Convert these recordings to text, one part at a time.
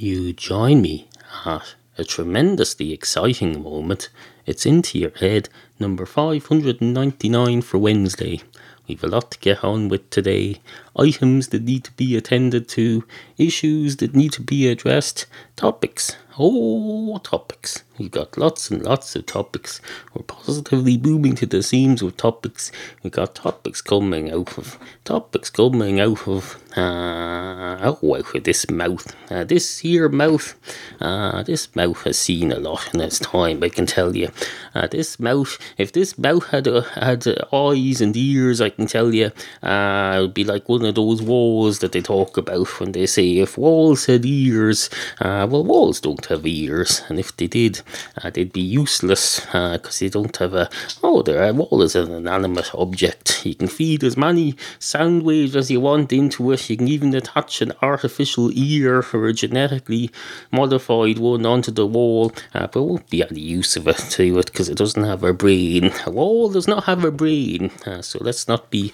you join me at a tremendously exciting moment. It's into your head, number 599 for Wednesday. We've a lot to get on with today. Items that need to be attended to, issues that need to be addressed, topics. Oh, topics. We've got lots and lots of topics. We're positively booming to the seams with topics. We've got topics coming out of topics coming out of uh out of this mouth. Uh, this here mouth. Uh this mouth has seen a lot in its time, I can tell you. Uh, this mouth if this mouth had uh, had eyes and ears, I can tell you, uh it would be like one of those walls that they talk about when they say if walls had ears, uh well walls don't have ears, and if they did, uh, they'd be useless because uh, they don't have a. Oh, their wall is an inanimate object. You can feed as many sound waves as you want into it. You can even attach an artificial ear or a genetically modified one onto the wall, uh, but won't be any use of it to because it doesn't have a brain. Wall does not have a brain, uh, so let's not be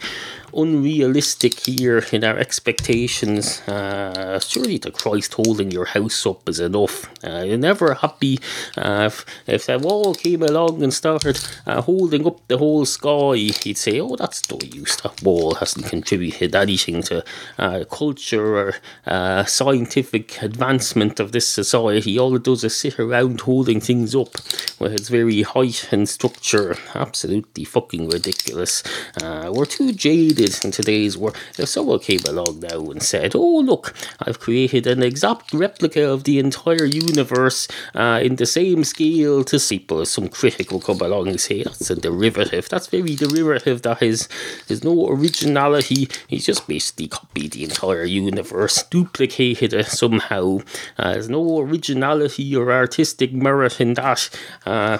unrealistic here in our expectations. Uh, surely the Christ holding your house up is enough. Uh, you're never happy uh, if, if that wall came along and started uh, holding up the whole sky. You'd say, oh, that's no use. That wall hasn't contributed anything to uh, culture or scientific advancement of this society. All it does is sit around holding things up with its very height and structure. Absolutely fucking ridiculous. Uh, we're too jaded in today's world. If someone came along now and said, oh, look, I've created an exact replica of the entire universe uh, in the same scale to people, some critic will come along and say, that's a derivative. That's very derivative. That is, there's no originality. He's just basically copied the entire universe, duplicated it somehow. Uh, there's no originality or artistic merit in that. Uh,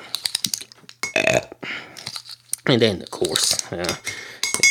and then, of course, uh,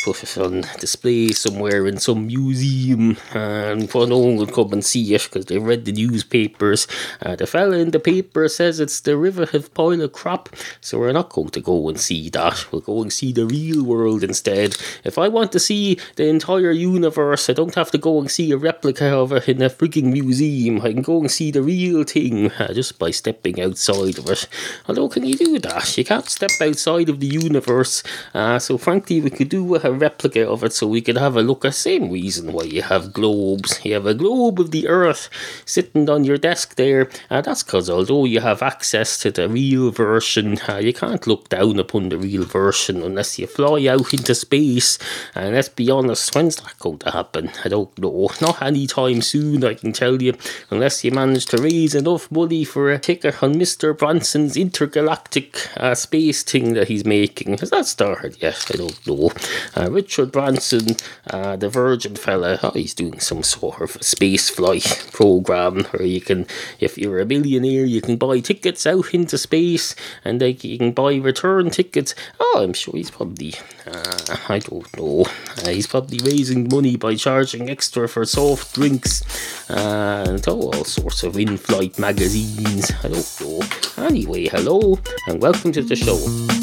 put it on display somewhere in some museum, and for no one will come and see it because they read the newspapers. Uh, the fella in the paper says it's derivative pile of crap, so we're not going to go and see that. We'll go and see the real world instead. If I want to see the entire universe, I don't have to go and see a replica of it in a freaking museum. I can go and see the real thing uh, just by stepping outside of it. Although, can you do that? You can't step outside of the universe, uh, so frankly, we could do a replica of it so we could have a look. The same reason why you have globes. You have a globe of the Earth sitting on your desk there. That's because although you have access to the real version, uh, you can't look down upon the real version unless you fly out into space. And let's be honest, when's that going to happen? I don't know. Not anytime soon, I can tell you, unless you manage to raise enough money for a ticket on Mr. Branson's intergalactic uh, space thing that he's making. Has that started yet? I don't know. Uh, Richard Branson, uh, the Virgin fella, oh, he's doing some sort of space flight program where you can, if you're a millionaire, you can buy tickets out into space and like you can buy return tickets. Oh, I'm sure he's probably, uh, I don't know, uh, he's probably raising money by charging extra for soft drinks and oh, all sorts of in flight magazines. I don't know. Anyway, hello and welcome to the show.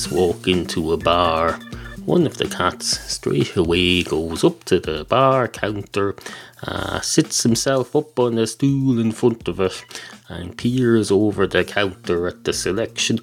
Cats walk into a bar. One of the cats straight away goes up to the bar counter, uh, sits himself up on a stool in front of it, and peers over the counter at the selection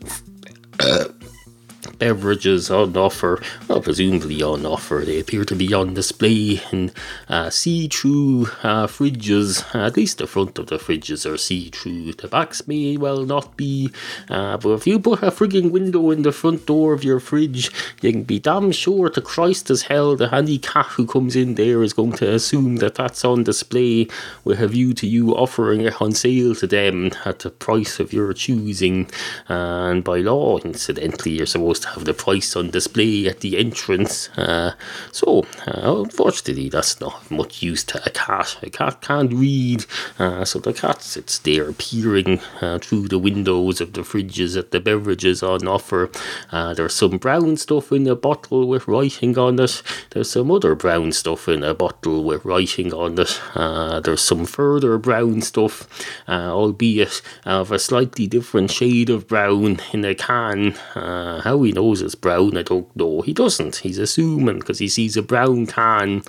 beverages on offer, well, presumably on offer. They appear to be on display in uh, see-through uh, fridges. At least the front of the fridges are see-through. The backs may well not be, uh, but if you put a frigging window in the front door of your fridge, you can be damn sure to Christ as hell the any cat who comes in there is going to assume that that's on display with a view to you offering it on sale to them at the price of your choosing. And by law, incidentally, you're supposed to have the price on display at the entrance. Uh, so, uh, unfortunately, that's not much use to a cat. A cat can't read, uh, so the cat sits there peering uh, through the windows of the fridges at the beverages on offer. Uh, there's some brown stuff in a bottle with writing on it. There's some other brown stuff in a bottle with writing on it. Uh, there's some further brown stuff, albeit of a slightly different shade of brown in a can. Uh, he knows it's brown, I don't know. He doesn't. He's assuming because he sees a brown can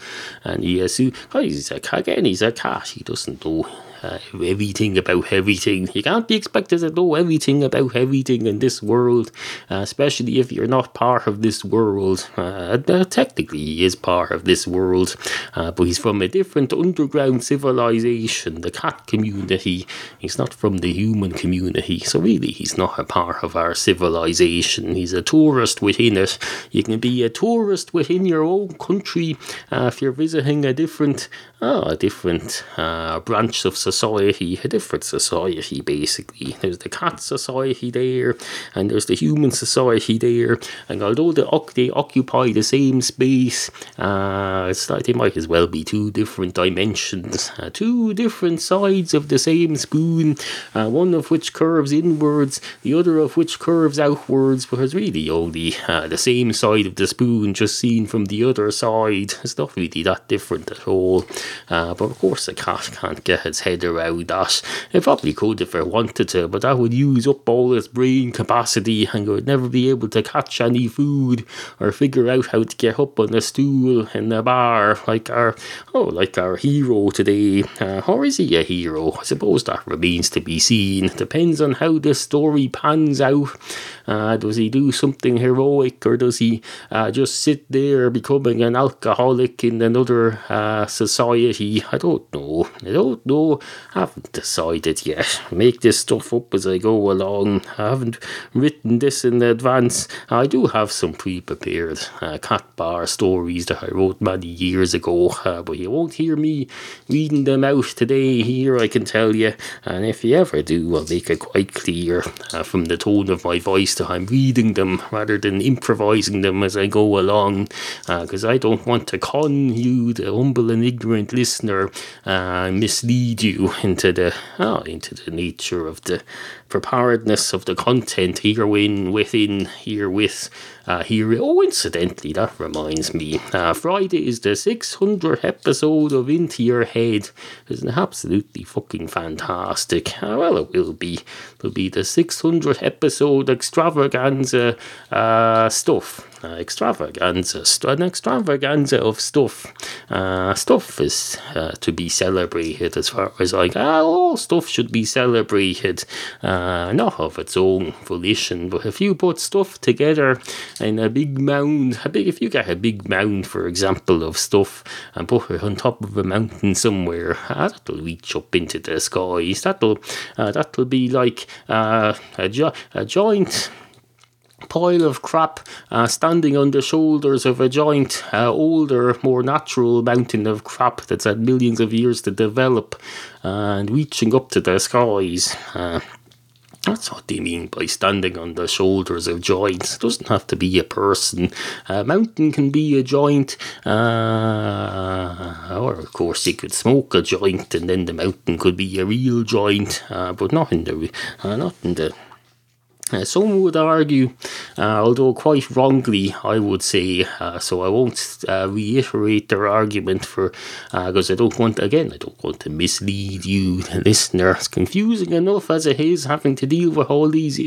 and he assumes, oh, he's a, again, he's a cat. He doesn't know uh, everything about everything. You can't be expected to know everything about everything in this world, uh, especially if you're not part of this world. Uh, technically, he is part of this world, uh, but he's from a different underground civilization, the cat community. He's not from the human community, so really, he's not a part of our civilization. He's a tourist within it. You can be a tourist within your own country uh, if you're visiting a different, oh, a different uh, branch of society a different society basically. There's the cat society there, and there's the human society there. And although they, they occupy the same space, uh, it's like they might as well be two different dimensions, uh, two different sides of the same spoon, uh, one of which curves inwards, the other of which curves outwards, but it's really only uh, the same side of the spoon just seen from the other side. It's not really that different at all. Uh, but of course, a cat can't get its head around that. It probably could if it wanted to, but that would use up all its brain capacity and I would never be able to catch any food or figure out how to get up on a stool in a bar like our oh like our hero today. Uh, or is he a hero? I suppose that remains to be seen. Depends on how the story pans out. Uh, does he do something heroic or does he uh, just sit there becoming an alcoholic in another uh, society? I don't know. I don't know. I haven't decided yet. Make this stuff up as I go along. I haven't written this in advance. I do have some pre-prepared uh, cat bar stories that I wrote many years ago, uh, but you won't hear me reading them out today here, I can tell you. And if you ever do, I'll make it quite clear uh, from the tone of my voice I'm reading them rather than improvising them as I go along, because uh, I don't want to con you, the humble and ignorant listener, uh, mislead you into the oh, into the nature of the preparedness of the content herein within herewith uh. Oh, incidentally, that reminds me. Uh, Friday is the 600th episode of Into Your Head. It's absolutely fucking fantastic. Uh, well, it will be. It'll be the 600th episode extravaganza uh, stuff. Uh, extravaganza, an extravaganza of stuff. Uh, stuff is uh, to be celebrated as far as like. All stuff should be celebrated, uh, not of its own volition, but if you put stuff together in a big mound, a big, if you get a big mound, for example, of stuff and put it on top of a mountain somewhere, uh, that'll reach up into the skies. That'll, uh, that'll be like a, jo- a joint pile of crap uh, standing on the shoulders of a giant, uh, older, more natural mountain of crap that's had millions of years to develop uh, and reaching up to the skies. Uh, that's what they mean by standing on the shoulders of giants. It doesn't have to be a person. A mountain can be a giant, uh, or of course you could smoke a joint, and then the mountain could be a real joint, uh, but not in the uh, not in the uh, some would argue, uh, although quite wrongly, I would say, uh, so I won't uh, reiterate their argument for, because uh, I don't want, again, I don't want to mislead you, the listener. It's confusing enough as it is, having to deal with all these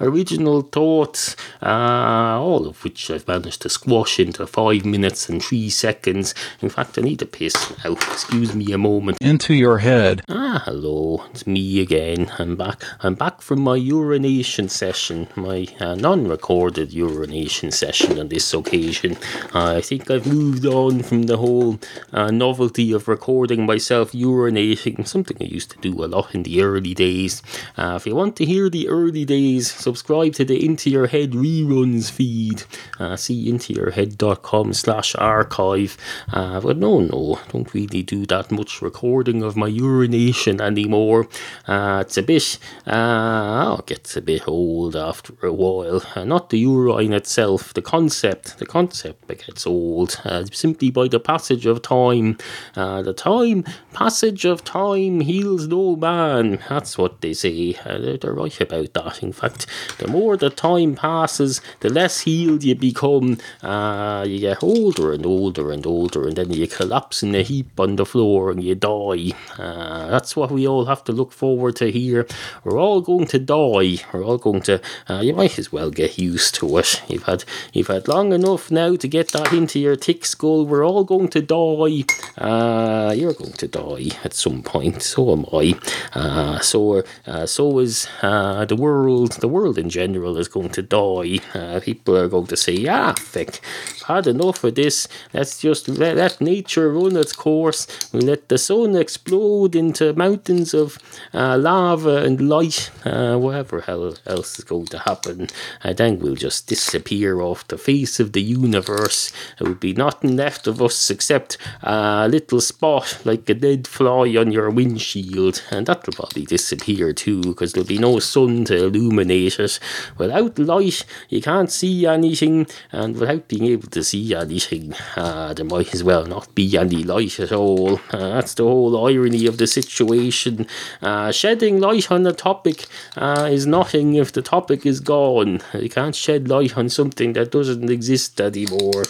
original thoughts, uh, all of which I've managed to squash into five minutes and three seconds. In fact, I need to piss now. Excuse me a moment. Into your head. Ah, hello, it's me again. I'm back. I'm back from my urination session session, my uh, non recorded urination session on this occasion. Uh, I think I've moved on from the whole uh, novelty of recording myself urinating, something I used to do a lot in the early days. Uh, if you want to hear the early days, subscribe to the Into Your Head reruns feed. Uh, see intoyourhead.com slash archive. Uh, but no, no, don't really do that much recording of my urination anymore. it's a bit, oh, it gets a bit old old after a while. Uh, not the urine itself, the concept. The concept gets old uh, simply by the passage of time. Uh, the time passage of time heals no man. That's what they say. Uh, they're, they're right about that. In fact, the more the time passes, the less healed you become. Uh, you get older and older and older, and then you collapse in a heap on the floor and you die. Uh, that's what we all have to look forward to here. We're all going to die. We're all going to. Uh, you might as well get used to it. You've had you've had long enough now to get that into your thick skull. We're all going to die. Uh, you're going to die at some point. So am I. Uh, so uh, so is uh, the world. The world in general is going to die. Uh, people are going to say, "Ah, fuck, had enough of this. Let's just let, let nature run its course. We let the sun explode into mountains of lava and light. Whatever hell else is going to happen, and then we'll just disappear off the face of the universe. There will be nothing left of us except a little spot like a dead fly on your windshield, and that'll probably disappear too because there'll be no sun to illuminate it. Without light, you can't see anything, and without being able to see anything, uh, there might as well not be any light at all. Uh, that's the whole irony of the situation. Uh, shedding light on a topic uh, is nothing if the topic is gone. You can't shed light on something that doesn't exist anymore.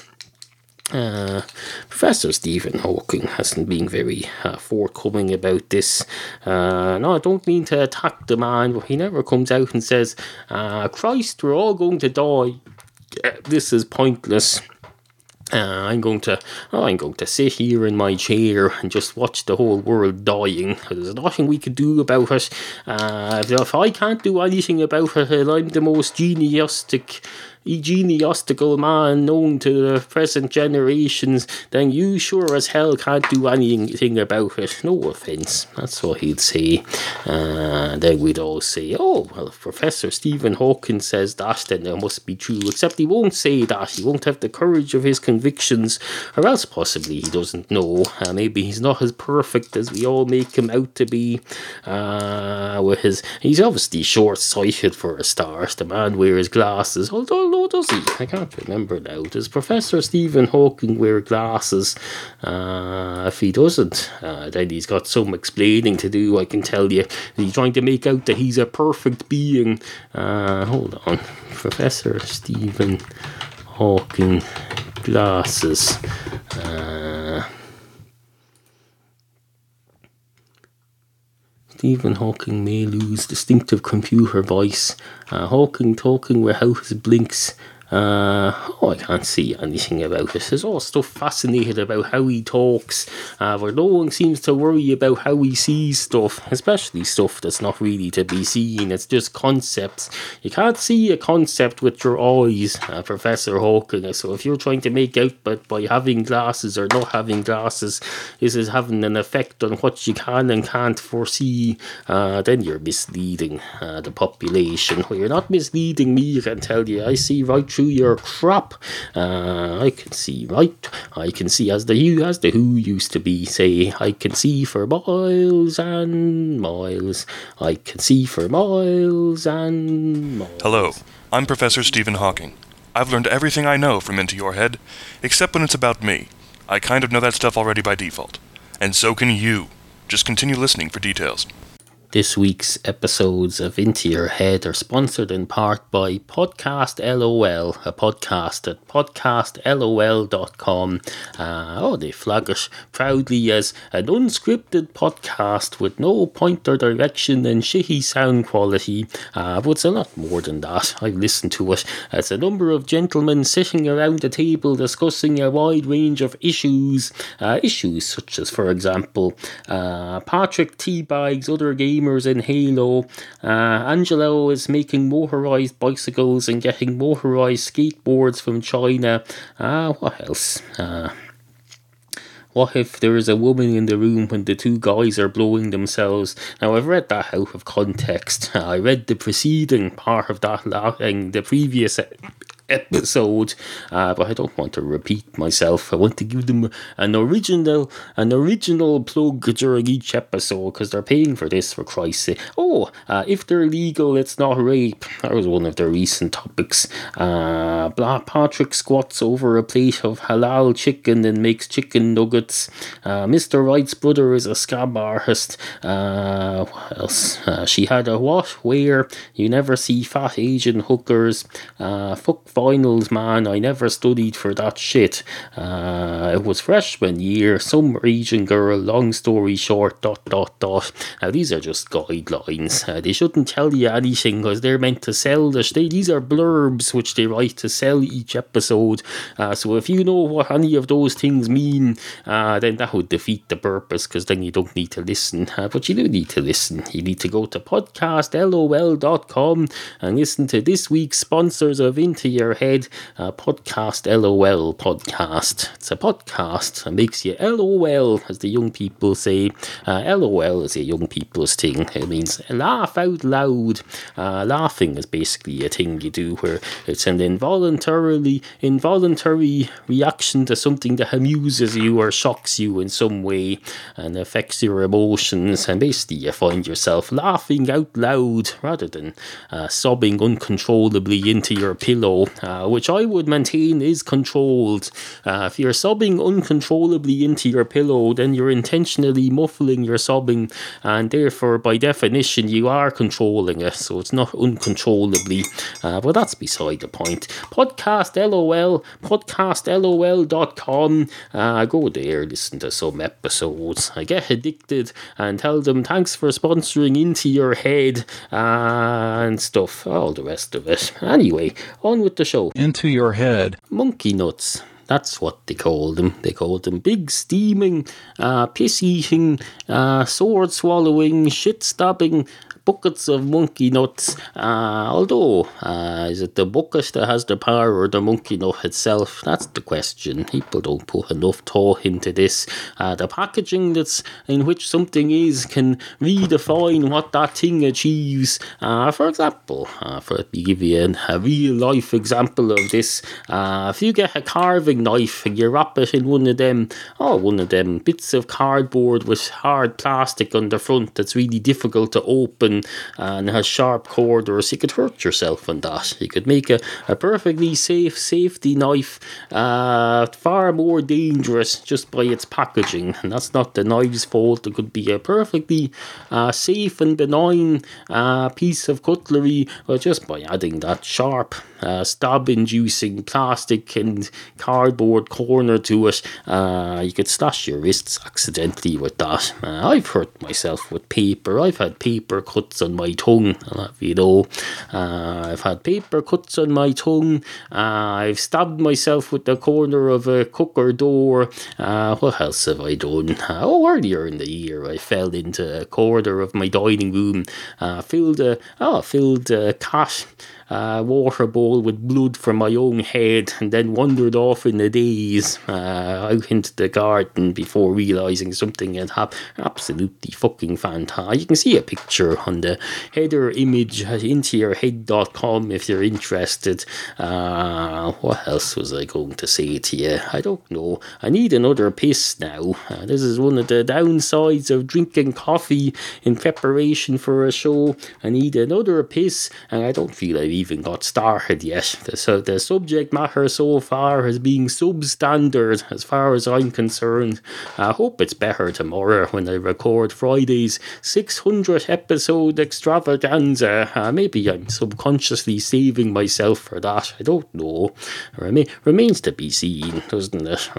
Uh, Professor Stephen Hawking hasn't been very uh, forthcoming about this. Uh, no, I don't mean to attack the man, but he never comes out and says, uh, Christ, we're all going to die. Uh, this is pointless. Uh, I'm going to, oh, I'm going to sit here in my chair and just watch the whole world dying. There's nothing we can do about it. Uh, if I can't do anything about it, I'm the most geniustic genealogical man known to the present generations, then you sure as hell can't do anything about it. No offence. That's what he'd say. Uh, then we'd all say, oh, well, if Professor Stephen Hawking says that, then it must be true. Except he won't say that. He won't have the courage of his convictions, or else possibly he doesn't know. Uh, maybe he's not as perfect as we all make him out to be. Uh, with his, he's obviously short-sighted for a start. The man wears glasses, although does he? I can't remember now. Does Professor Stephen Hawking wear glasses? Uh, if he doesn't, uh, then he's got some explaining to do, I can tell you. He's trying to make out that he's a perfect being. Uh, hold on. Professor Stephen Hawking glasses. Uh, Stephen Hawking may lose distinctive computer voice. Uh, Hawking talking without his blinks uh, oh, I can't see anything about it. There's all stuff fascinated about how he talks, uh, one seems to worry about how he sees stuff, especially stuff that's not really to be seen. It's just concepts. You can't see a concept with your eyes, uh, Professor Hawking. So if you're trying to make out but by having glasses or not having glasses, this is having an effect on what you can and can't foresee, uh, then you're misleading uh, the population. Well, you're not misleading me, I can tell you. I see right through your crop. Uh, I can see right. I can see as the you as the who used to be. Say I can see for miles and miles. I can see for miles and miles. Hello, I'm Professor Stephen Hawking. I've learned everything I know from Into Your Head, except when it's about me. I kind of know that stuff already by default. And so can you. Just continue listening for details. This week's episodes of Into Your Head are sponsored in part by Podcast LOL, a podcast at podcastlol.com. Uh, oh, they flag it proudly as an unscripted podcast with no point or direction and shitty sound quality. Uh, but it's a lot more than that. I've listened to it. as a number of gentlemen sitting around a table discussing a wide range of issues. Uh, issues such as, for example, uh, Patrick Teabag's other games gamers in Halo. Uh, Angelo is making motorized bicycles and getting motorized skateboards from China. Uh, what else? Uh, what if there is a woman in the room when the two guys are blowing themselves? Now, I've read that out of context. I read the preceding part of that, laughing, the previous episode, uh, but I don't want to repeat myself. I want to give them an original, an original plug during each episode because they're paying for this for Christ's sake. Oh, uh, if they're legal, it's not rape. That was one of their recent topics. Uh, Patrick squats over a plate of halal chicken and makes chicken nuggets. Uh, Mr. Wright's brother is a scab artist. Uh, what else? Uh, she had a what? Where? You never see fat Asian hookers. Uh, fuck finals, man. I never studied for that shit. Uh, it was freshman year. Some region girl. Long story short. Dot dot dot. Now these are just guidelines. Uh, they shouldn't tell you anything because they're meant to sell the. They, these are blurbs which they write to sell each episode. Uh, so if you know what any of those things mean, uh, then that would defeat the purpose because then you don't need to listen. Uh, but you do need to listen. You need to go to podcastlol.com and listen to this week's sponsors of Into Your Head, uh, Podcast LOL podcast. It's a podcast that makes you LOL, as the young people say. Uh, LOL is a young people's thing. It means laugh out loud. Uh, laughing is basically a thing you do where it's an involuntarily involuntary reaction to something that amuses you or shocks you in some way and affects your emotions. And basically, you find yourself laughing out loud rather than uh, sobbing uncontrollably into your pillow, uh, which I would maintain is controlled. Uh, if you're sobbing uncontrollably into your pillow, then you're intentionally muffling your sobbing, and therefore, by definition, you are controlling it. So it's not uncontrollably. Uh, but that's beside the point. Podcast LOL, podcastlol.com. Uh, go there, listen to some episodes. I get addicted and tell them thanks for sponsoring Into Your Head uh, and stuff, all the rest of it. Anyway, on with the show. Into Your Head. Monkey nuts. That's what they called them. They called them big, steaming, uh, piss eating, uh, sword swallowing, shit stabbing, buckets of monkey nuts. Uh, although, uh, is it the bucket that has the power or the monkey nut itself? That's the question. People don't put enough thought into this. Uh, the packaging that's in which something is can redefine what that thing achieves. Uh, for example, uh, for me give you an, a real life example of this. Uh, if you get a carving knife and you wrap it in one of them, oh, one of them bits of cardboard with hard plastic on the front that's really difficult to open and has sharp corners, you could hurt yourself on that. You could make a, a perfectly safe safety knife uh, far more dangerous just by its packaging. And that's not the knife's fault. It could be a perfectly uh, safe and benign uh, piece of cutlery or just by adding that sharp uh, stab inducing plastic and cardboard corner to it. Uh, you could slash your wrists accidentally with that. Uh, I've hurt myself with paper. I've had paper cuts on my tongue. You know, uh, I've had paper cuts on my tongue. Uh, I've stabbed myself with the corner of a cooker door. Uh, what else have I done? Uh, oh, earlier in the year, I fell into a corner of my dining room, uh, filled a oh, filled a cat uh, water bowl with blood from my own head and then wandered off in a daze uh, out into the garden before realizing something had happened. Absolutely fucking fantastic. You can see a picture on the header image at intoyourhead.com if you're interested. Uh, what else was I going to say to you? I don't know. I need another piss now. Uh, this is one of the downsides of drinking coffee in preparation for a show. I need another piss, and I don't feel I've even got started yet. The, so the subject matter so far has been substandard as far as I'm concerned. I hope it's better tomorrow when I record Friday's 600 episode extravaganza. Uh, maybe I'm subconsciously saving myself for that. I don't know. Rema- remains to be seen, doesn't it?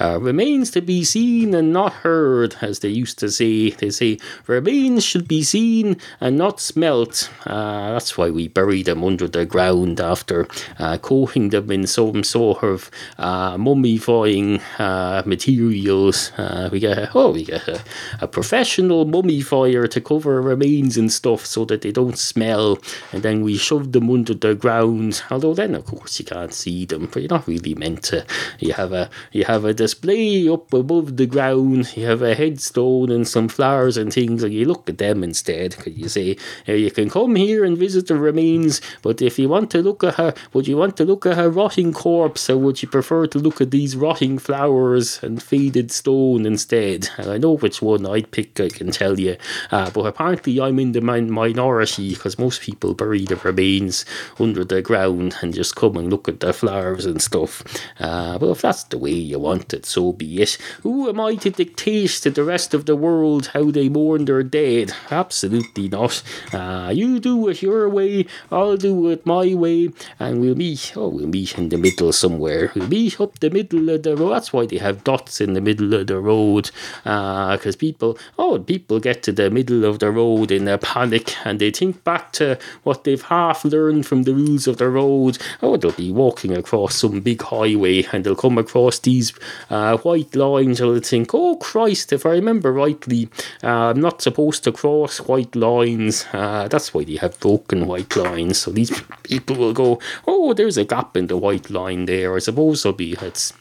Uh, remains to be seen and not heard, as they used to say. They say remains should be seen and not smelt. Uh, that's why we bury them under the ground after uh, coating them in some sort of uh, mummifying uh, materials. We get oh, we get a, a professional mummifier to cover remains and stuff so that they don't smell, and then we shove them under the ground. Although then, of course, you can't see them, but you're not really meant to. You have a you have a display up above the ground. You have a headstone and some flowers and things, and you look at them instead. Because you say, you can come here and visit the remains, but But if you want to look at her, would you want to look at her rotting corpse, or would you prefer to look at these rotting flowers and faded stone instead? And I know which one I'd pick, I can tell you. Uh, but apparently, I'm in the min- minority because most people bury their remains under the ground and just come and look at the flowers and stuff. Uh, but if that's the way you want it, so be it. Who am I to dictate to the rest of the world how they mourn their dead? Absolutely not. Uh, you do it your way, I'll do it my way, and we'll meet. Oh, we'll meet in the middle somewhere. We'll meet up the middle of the road. That's why they have dots in the middle of the road, because uh, people, oh, people get to the middle of the road in a panic and they think back to what they've half learned from the rules of the road. Oh, they'll be walking across some big highway and they'll come across these uh, white lines and they'll think, oh Christ, if I remember rightly, uh, I'm not supposed to cross white lines. Uh, that's why they have broken white lines. So these people will go, oh, there's a gap in the white line there. I suppose there'll be it's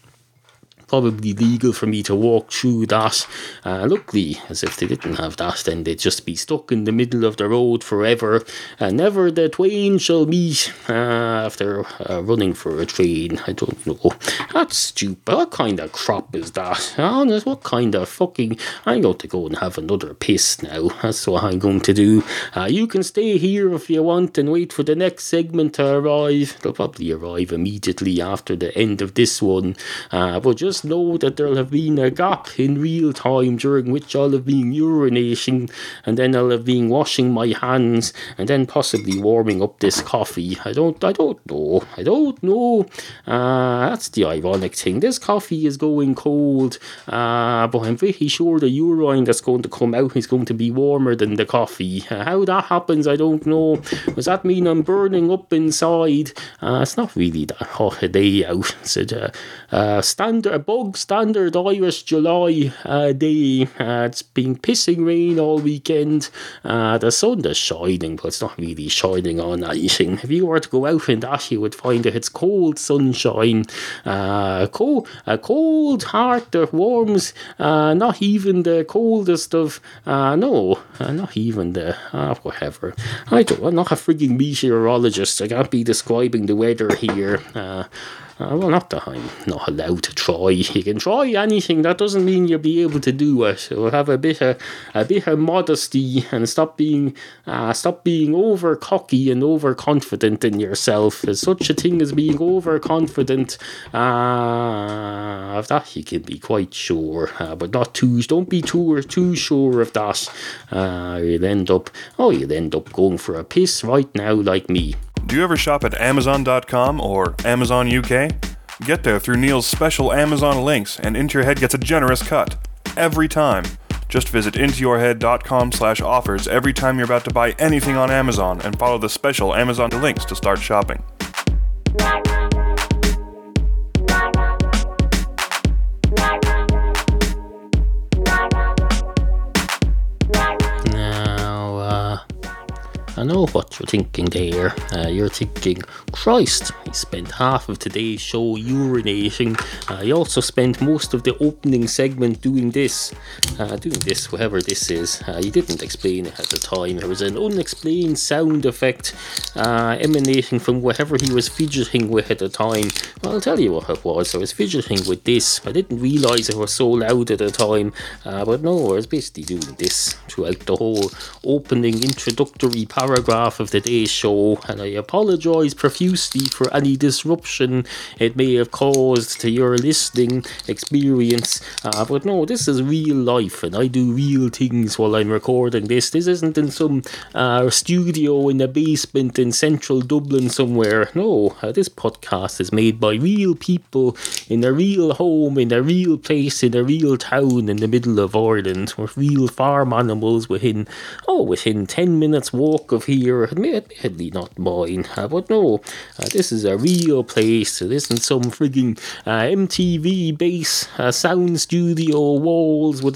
probably legal for me to walk through that. Uh, luckily, as if they didn't have that, then they'd just be stuck in the middle of the road forever, and never the twain shall meet uh, after uh, running for a train. I don't know. That's stupid. What kind of crop is that? Honest, what kind of fucking. I'm going to go and have another piss now. That's what I'm going to do. Uh, you can stay here if you want and wait for the next segment to arrive. They'll probably arrive immediately after the end of this one. Uh, but just just know that there'll have been a gap in real time during which I'll have been urinating and then I'll have been washing my hands and then possibly warming up this coffee. I don't I don't know. I don't know. Uh, that's the ironic thing. This coffee is going cold, uh, but I'm pretty sure the urine that's going to come out is going to be warmer than the coffee. Uh, how that happens, I don't know. Does that mean I'm burning up inside? Uh, it's not really that hot a day out. It's a uh, standard bog standard Irish July uh, day. Uh, it's been pissing rain all weekend. Uh, the sun is shining, but it's not really shining on anything. If you were to go out in that, you would find that it's cold sunshine. Uh, cold, a cold heart that warms uh, not even the coldest of, uh, no, uh, not even the, uh, whatever. I don't, I'm not a frigging meteorologist. I can't be describing the weather here. Uh, well, not that I'm not allowed to try. You can try anything. That doesn't mean you'll be able to do it. So have a bit of a bit of modesty and stop being uh, stop being over cocky and overconfident in yourself. There's such a thing as being overconfident. Uh, of that you can be quite sure, uh, but not too. Don't be too too sure of that. Uh, you'll end up. Oh, you'll end up going for a piss right now, like me. Do you ever shop at Amazon.com or Amazon UK? Get there through Neal's special Amazon links, and Into Your Head gets a generous cut. Every time. Just visit intoyourhead.com slash offers every time you're about to buy anything on Amazon and follow the special Amazon links to start shopping. I know what you're thinking there. Uh, you're thinking, Christ, he spent half of today's show urinating. Uh, he also spent most of the opening segment doing this. Uh, doing this, whatever this is. Uh, he didn't explain it at the time. There was an unexplained sound effect uh, emanating from whatever he was fidgeting with at the time. Well, I'll tell you what it was. I was fidgeting with this. I didn't realise it was so loud at the time. Uh, but no, I was basically doing this throughout the whole opening introductory paragraph paragraph of today's show, and I apologise profusely for any disruption it may have caused to your listening experience. Uh, but no, this is real life, and I do real things while I'm recording this. This isn't in some uh, studio in a basement in central Dublin somewhere. No, uh, this podcast is made by real people in a real home, in a real place, in a real town in the middle of Ireland, with real farm animals within, oh, within 10 minutes walk of of here, admittedly not mine, but no, uh, this is a real place. It isn't some frigging uh, MTV base uh, sound studio walls with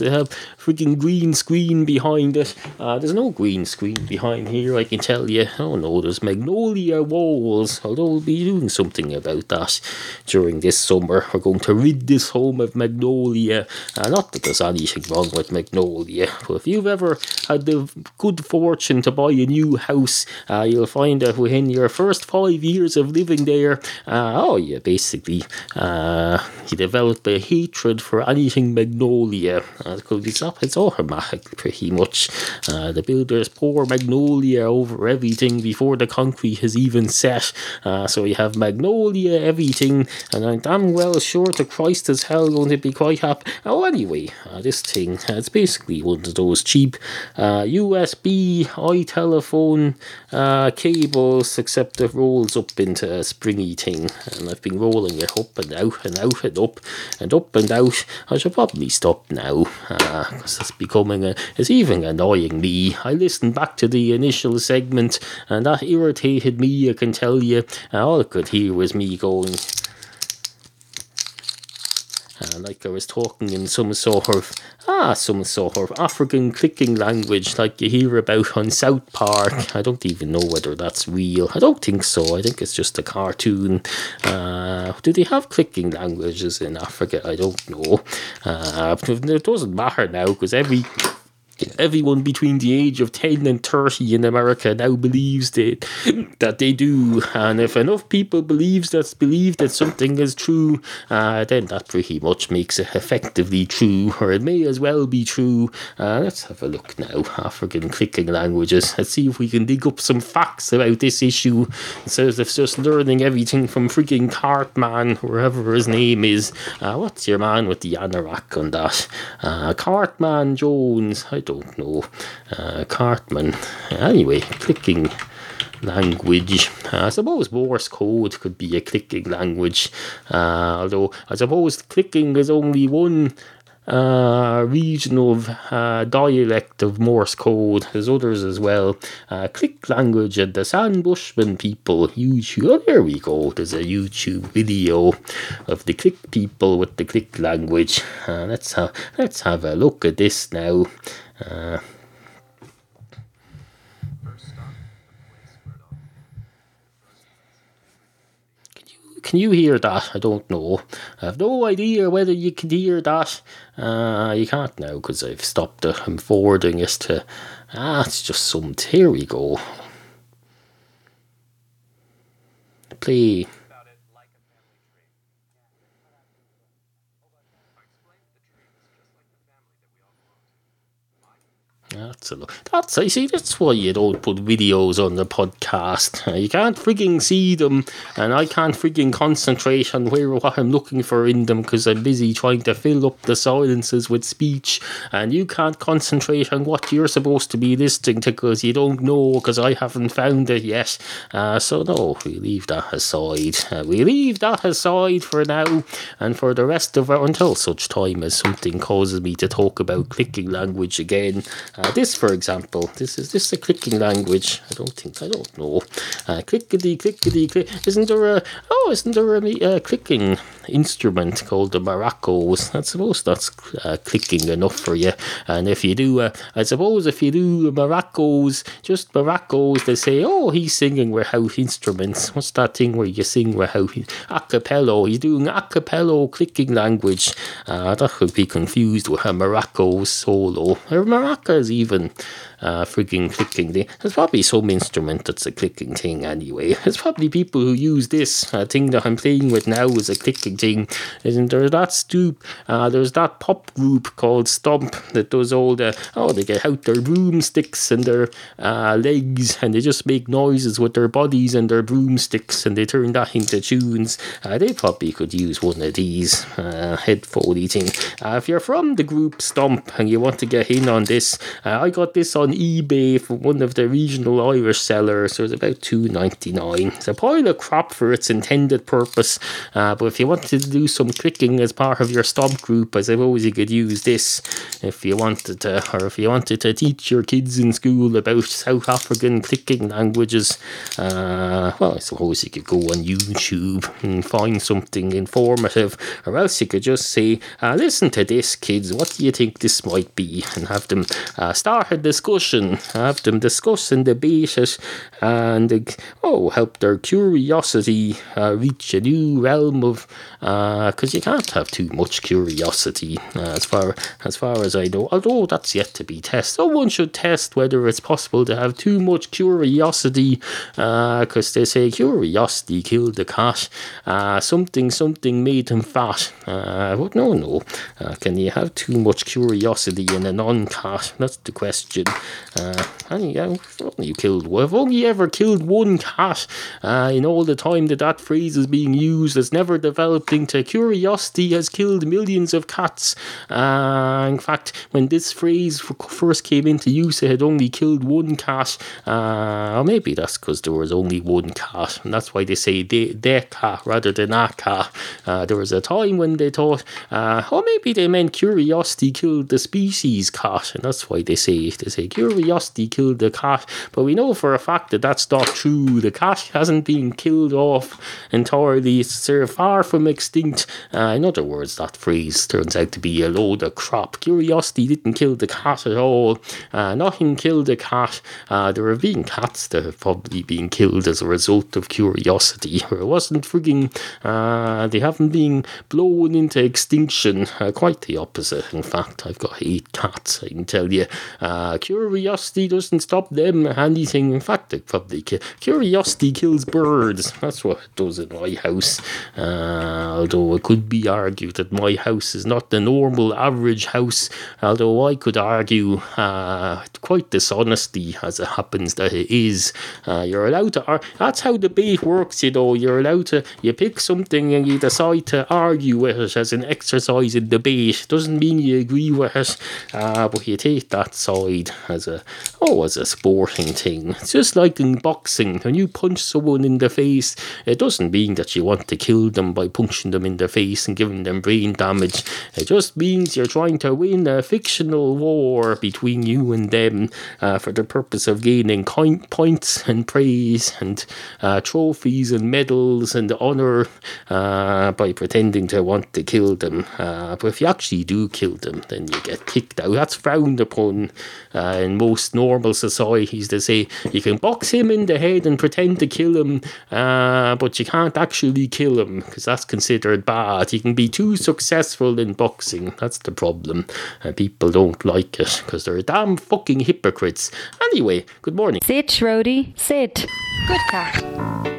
a frigging green screen behind it. Uh, there's no green screen behind here, I can tell you. Oh no, there's magnolia walls, although we'll be doing something about that during this summer. We're going to rid this home of magnolia. Uh, not that there's anything wrong with magnolia, but if you've ever had the good fortune to buy a new house, uh, you'll find that within your first five years of living there, uh, oh, yeah, basically uh, you develop a hatred for anything magnolia. Uh, it's, it's automatic, pretty much. Uh, the builders pour magnolia over everything before the concrete has even set. Uh, so you have magnolia everything, and I'm damn well sure to Christ as hell going to be quite happy. Oh, anyway, uh, this thing, uh, it's basically one of those cheap USB uh, iTelephone uh, cables, except it rolls up into a springy thing, and I've been rolling it up and out and out and up and up and out. I should probably stop now it's becoming a, it's even annoying me. I listened back to the initial segment and that irritated me. I can tell you. All I could hear was me going. Uh, like I was talking in some sort of ah some sort of African clicking language like you hear about on South Park. I don't even know whether that's real. I don't think so. I think it's just a cartoon. Uh, do they have clicking languages in Africa? I don't know. Uh, it doesn't matter now because every everyone between the age of 10 and 30 in America now believes that, that they do. And if enough people believes that, believe that something is true, uh, then that pretty much makes it effectively true, or it may as well be true. Uh, let's have a look now. African clicking languages. Let's see if we can dig up some facts about this issue instead of just learning everything from freaking Cartman, wherever his name is. Uh, what's your man with the anorak on that? Uh, Cartman Jones. I don't know. Uh, Cartman. Anyway, clicking language. Uh, I suppose Morse code could be a clicking language, uh, although I suppose clicking is only one uh, regional uh, dialect of Morse code. There's others as well. Uh, click language and the San Bushman people. YouTube. Oh, there we go. There's a YouTube video of the click people with the click language. Uh, let's have let's have a look at this now. Uh, can you hear that? I don't know. I have no idea whether you can hear that. Uh, you can't now because I've stopped it. I'm forwarding it to. Ah, it's just some. Here we go. Play. That's a look. That's I see. That's why you don't put videos on the podcast. You can't freaking see them, and I can't freaking concentrate on where what I'm looking for in them because I'm busy trying to fill up the silences with speech, and you can't concentrate on what you're supposed to be listening to because you don't know because I haven't found it yet. Uh, so no, we leave that aside. Uh, we leave that aside for now, and for the rest of it until such time as something causes me to talk about clicking language again. Uh, uh, this, for example, this is this a clicking language? I don't think I don't know. Uh, clickety clickety click. Isn't there a oh? Isn't there a uh, clicking instrument called the maracas? I suppose that's uh, clicking enough for you. And if you do, uh, I suppose if you do maracas, just maracas, they say, oh, he's singing without instruments. What's that thing where you sing without a cappella? He's doing a cappella clicking language. Uh, that could be confused with a maracas solo. Maracas even uh, freaking clicking thing. There's probably some instrument that's a clicking thing anyway. There's probably people who use this uh, thing that I'm playing with now as a clicking thing. Isn't there that stoop? Uh, there's that pop group called Stomp that does all the, oh, they get out their broomsticks and their uh, legs and they just make noises with their bodies and their broomsticks and they turn that into tunes. Uh, they probably could use one of these uh, headphone thing. Uh, if you're from the group Stomp and you want to get in on this, uh, I got this on eBay from one of the regional Irish sellers. So it's about two ninety nine. It's a pile of crap for its intended purpose. Uh, but if you wanted to do some clicking as part of your stomp group, I suppose you could use this if you wanted to, or if you wanted to teach your kids in school about South African clicking languages. Uh, well, I suppose you could go on YouTube and find something informative, or else you could just say, uh, "Listen to this, kids. What do you think this might be?" and have them uh, start a discussion have them discuss and debate it, and oh, help their curiosity uh, reach a new realm of because uh, you can't have too much curiosity uh, as far as far as I know. Although that's yet to be tested, someone should test whether it's possible to have too much curiosity, because they say curiosity killed the cat. Something something made him fat. Uh, but no, no. Uh, can you have too much curiosity in a non-cat? That's the question. Uh, and yeah, you killed. Well, I've only ever killed one cat uh, in all the time that that phrase is being used. It's never developed into curiosity has killed millions of cats. Uh, in fact, when this phrase first came into use, it had only killed one cat. Uh, or maybe that's because there was only one cat, and that's why they say the, their cat rather than a cat. Uh, there was a time when they thought, uh, or maybe they meant curiosity killed the species cat, and that's why they say they say curiosity killed the cat. But we know for a fact that that's not true. The cat hasn't been killed off entirely. It's far from extinct. Uh, in other words, that phrase turns out to be a load of crap. Curiosity didn't kill the cat at all. Uh, nothing killed the cat. Uh, there have been cats that have probably been killed as a result of curiosity. It wasn't frigging. Uh, they haven't been blown into extinction. Uh, quite the opposite. In fact, I've got eight cats. I can tell you. Uh, curiosity doesn't stop them anything. In fact, probably ki- curiosity kills birds. That's what it does in my house. Uh, although it could be argued that my house is not the normal average house. Although I could argue uh, quite dishonesty as it happens that it is. Uh, you're allowed to. Ar- that's how debate works. You know, you're allowed to. You pick something and you decide to argue with it as an exercise in debate. Doesn't mean you agree with it, uh, but you take that side as a oh as a sporting thing. It's just like in boxing. When you punch someone in the face, it doesn't mean that you want to kill them by punching them in the face and giving them brain damage. It just means you're trying to win a fictional war between you and them uh, for the purpose of gaining coin- points and praise and uh, trophies and medals and honor uh, by pretending to want to kill them. Uh, but if you actually do kill them, then you get kicked out. That's frowned upon uh, in most normal societies. They say you can box him in the head and pretend to kill him, uh, but you can't actually kill him because that's considered bad. You can be too successful in boxing. That's the problem. Uh, people don't like it because they're damn fucking hypocrites. Anyway, good morning. Sit, Rody, sit. Good cat.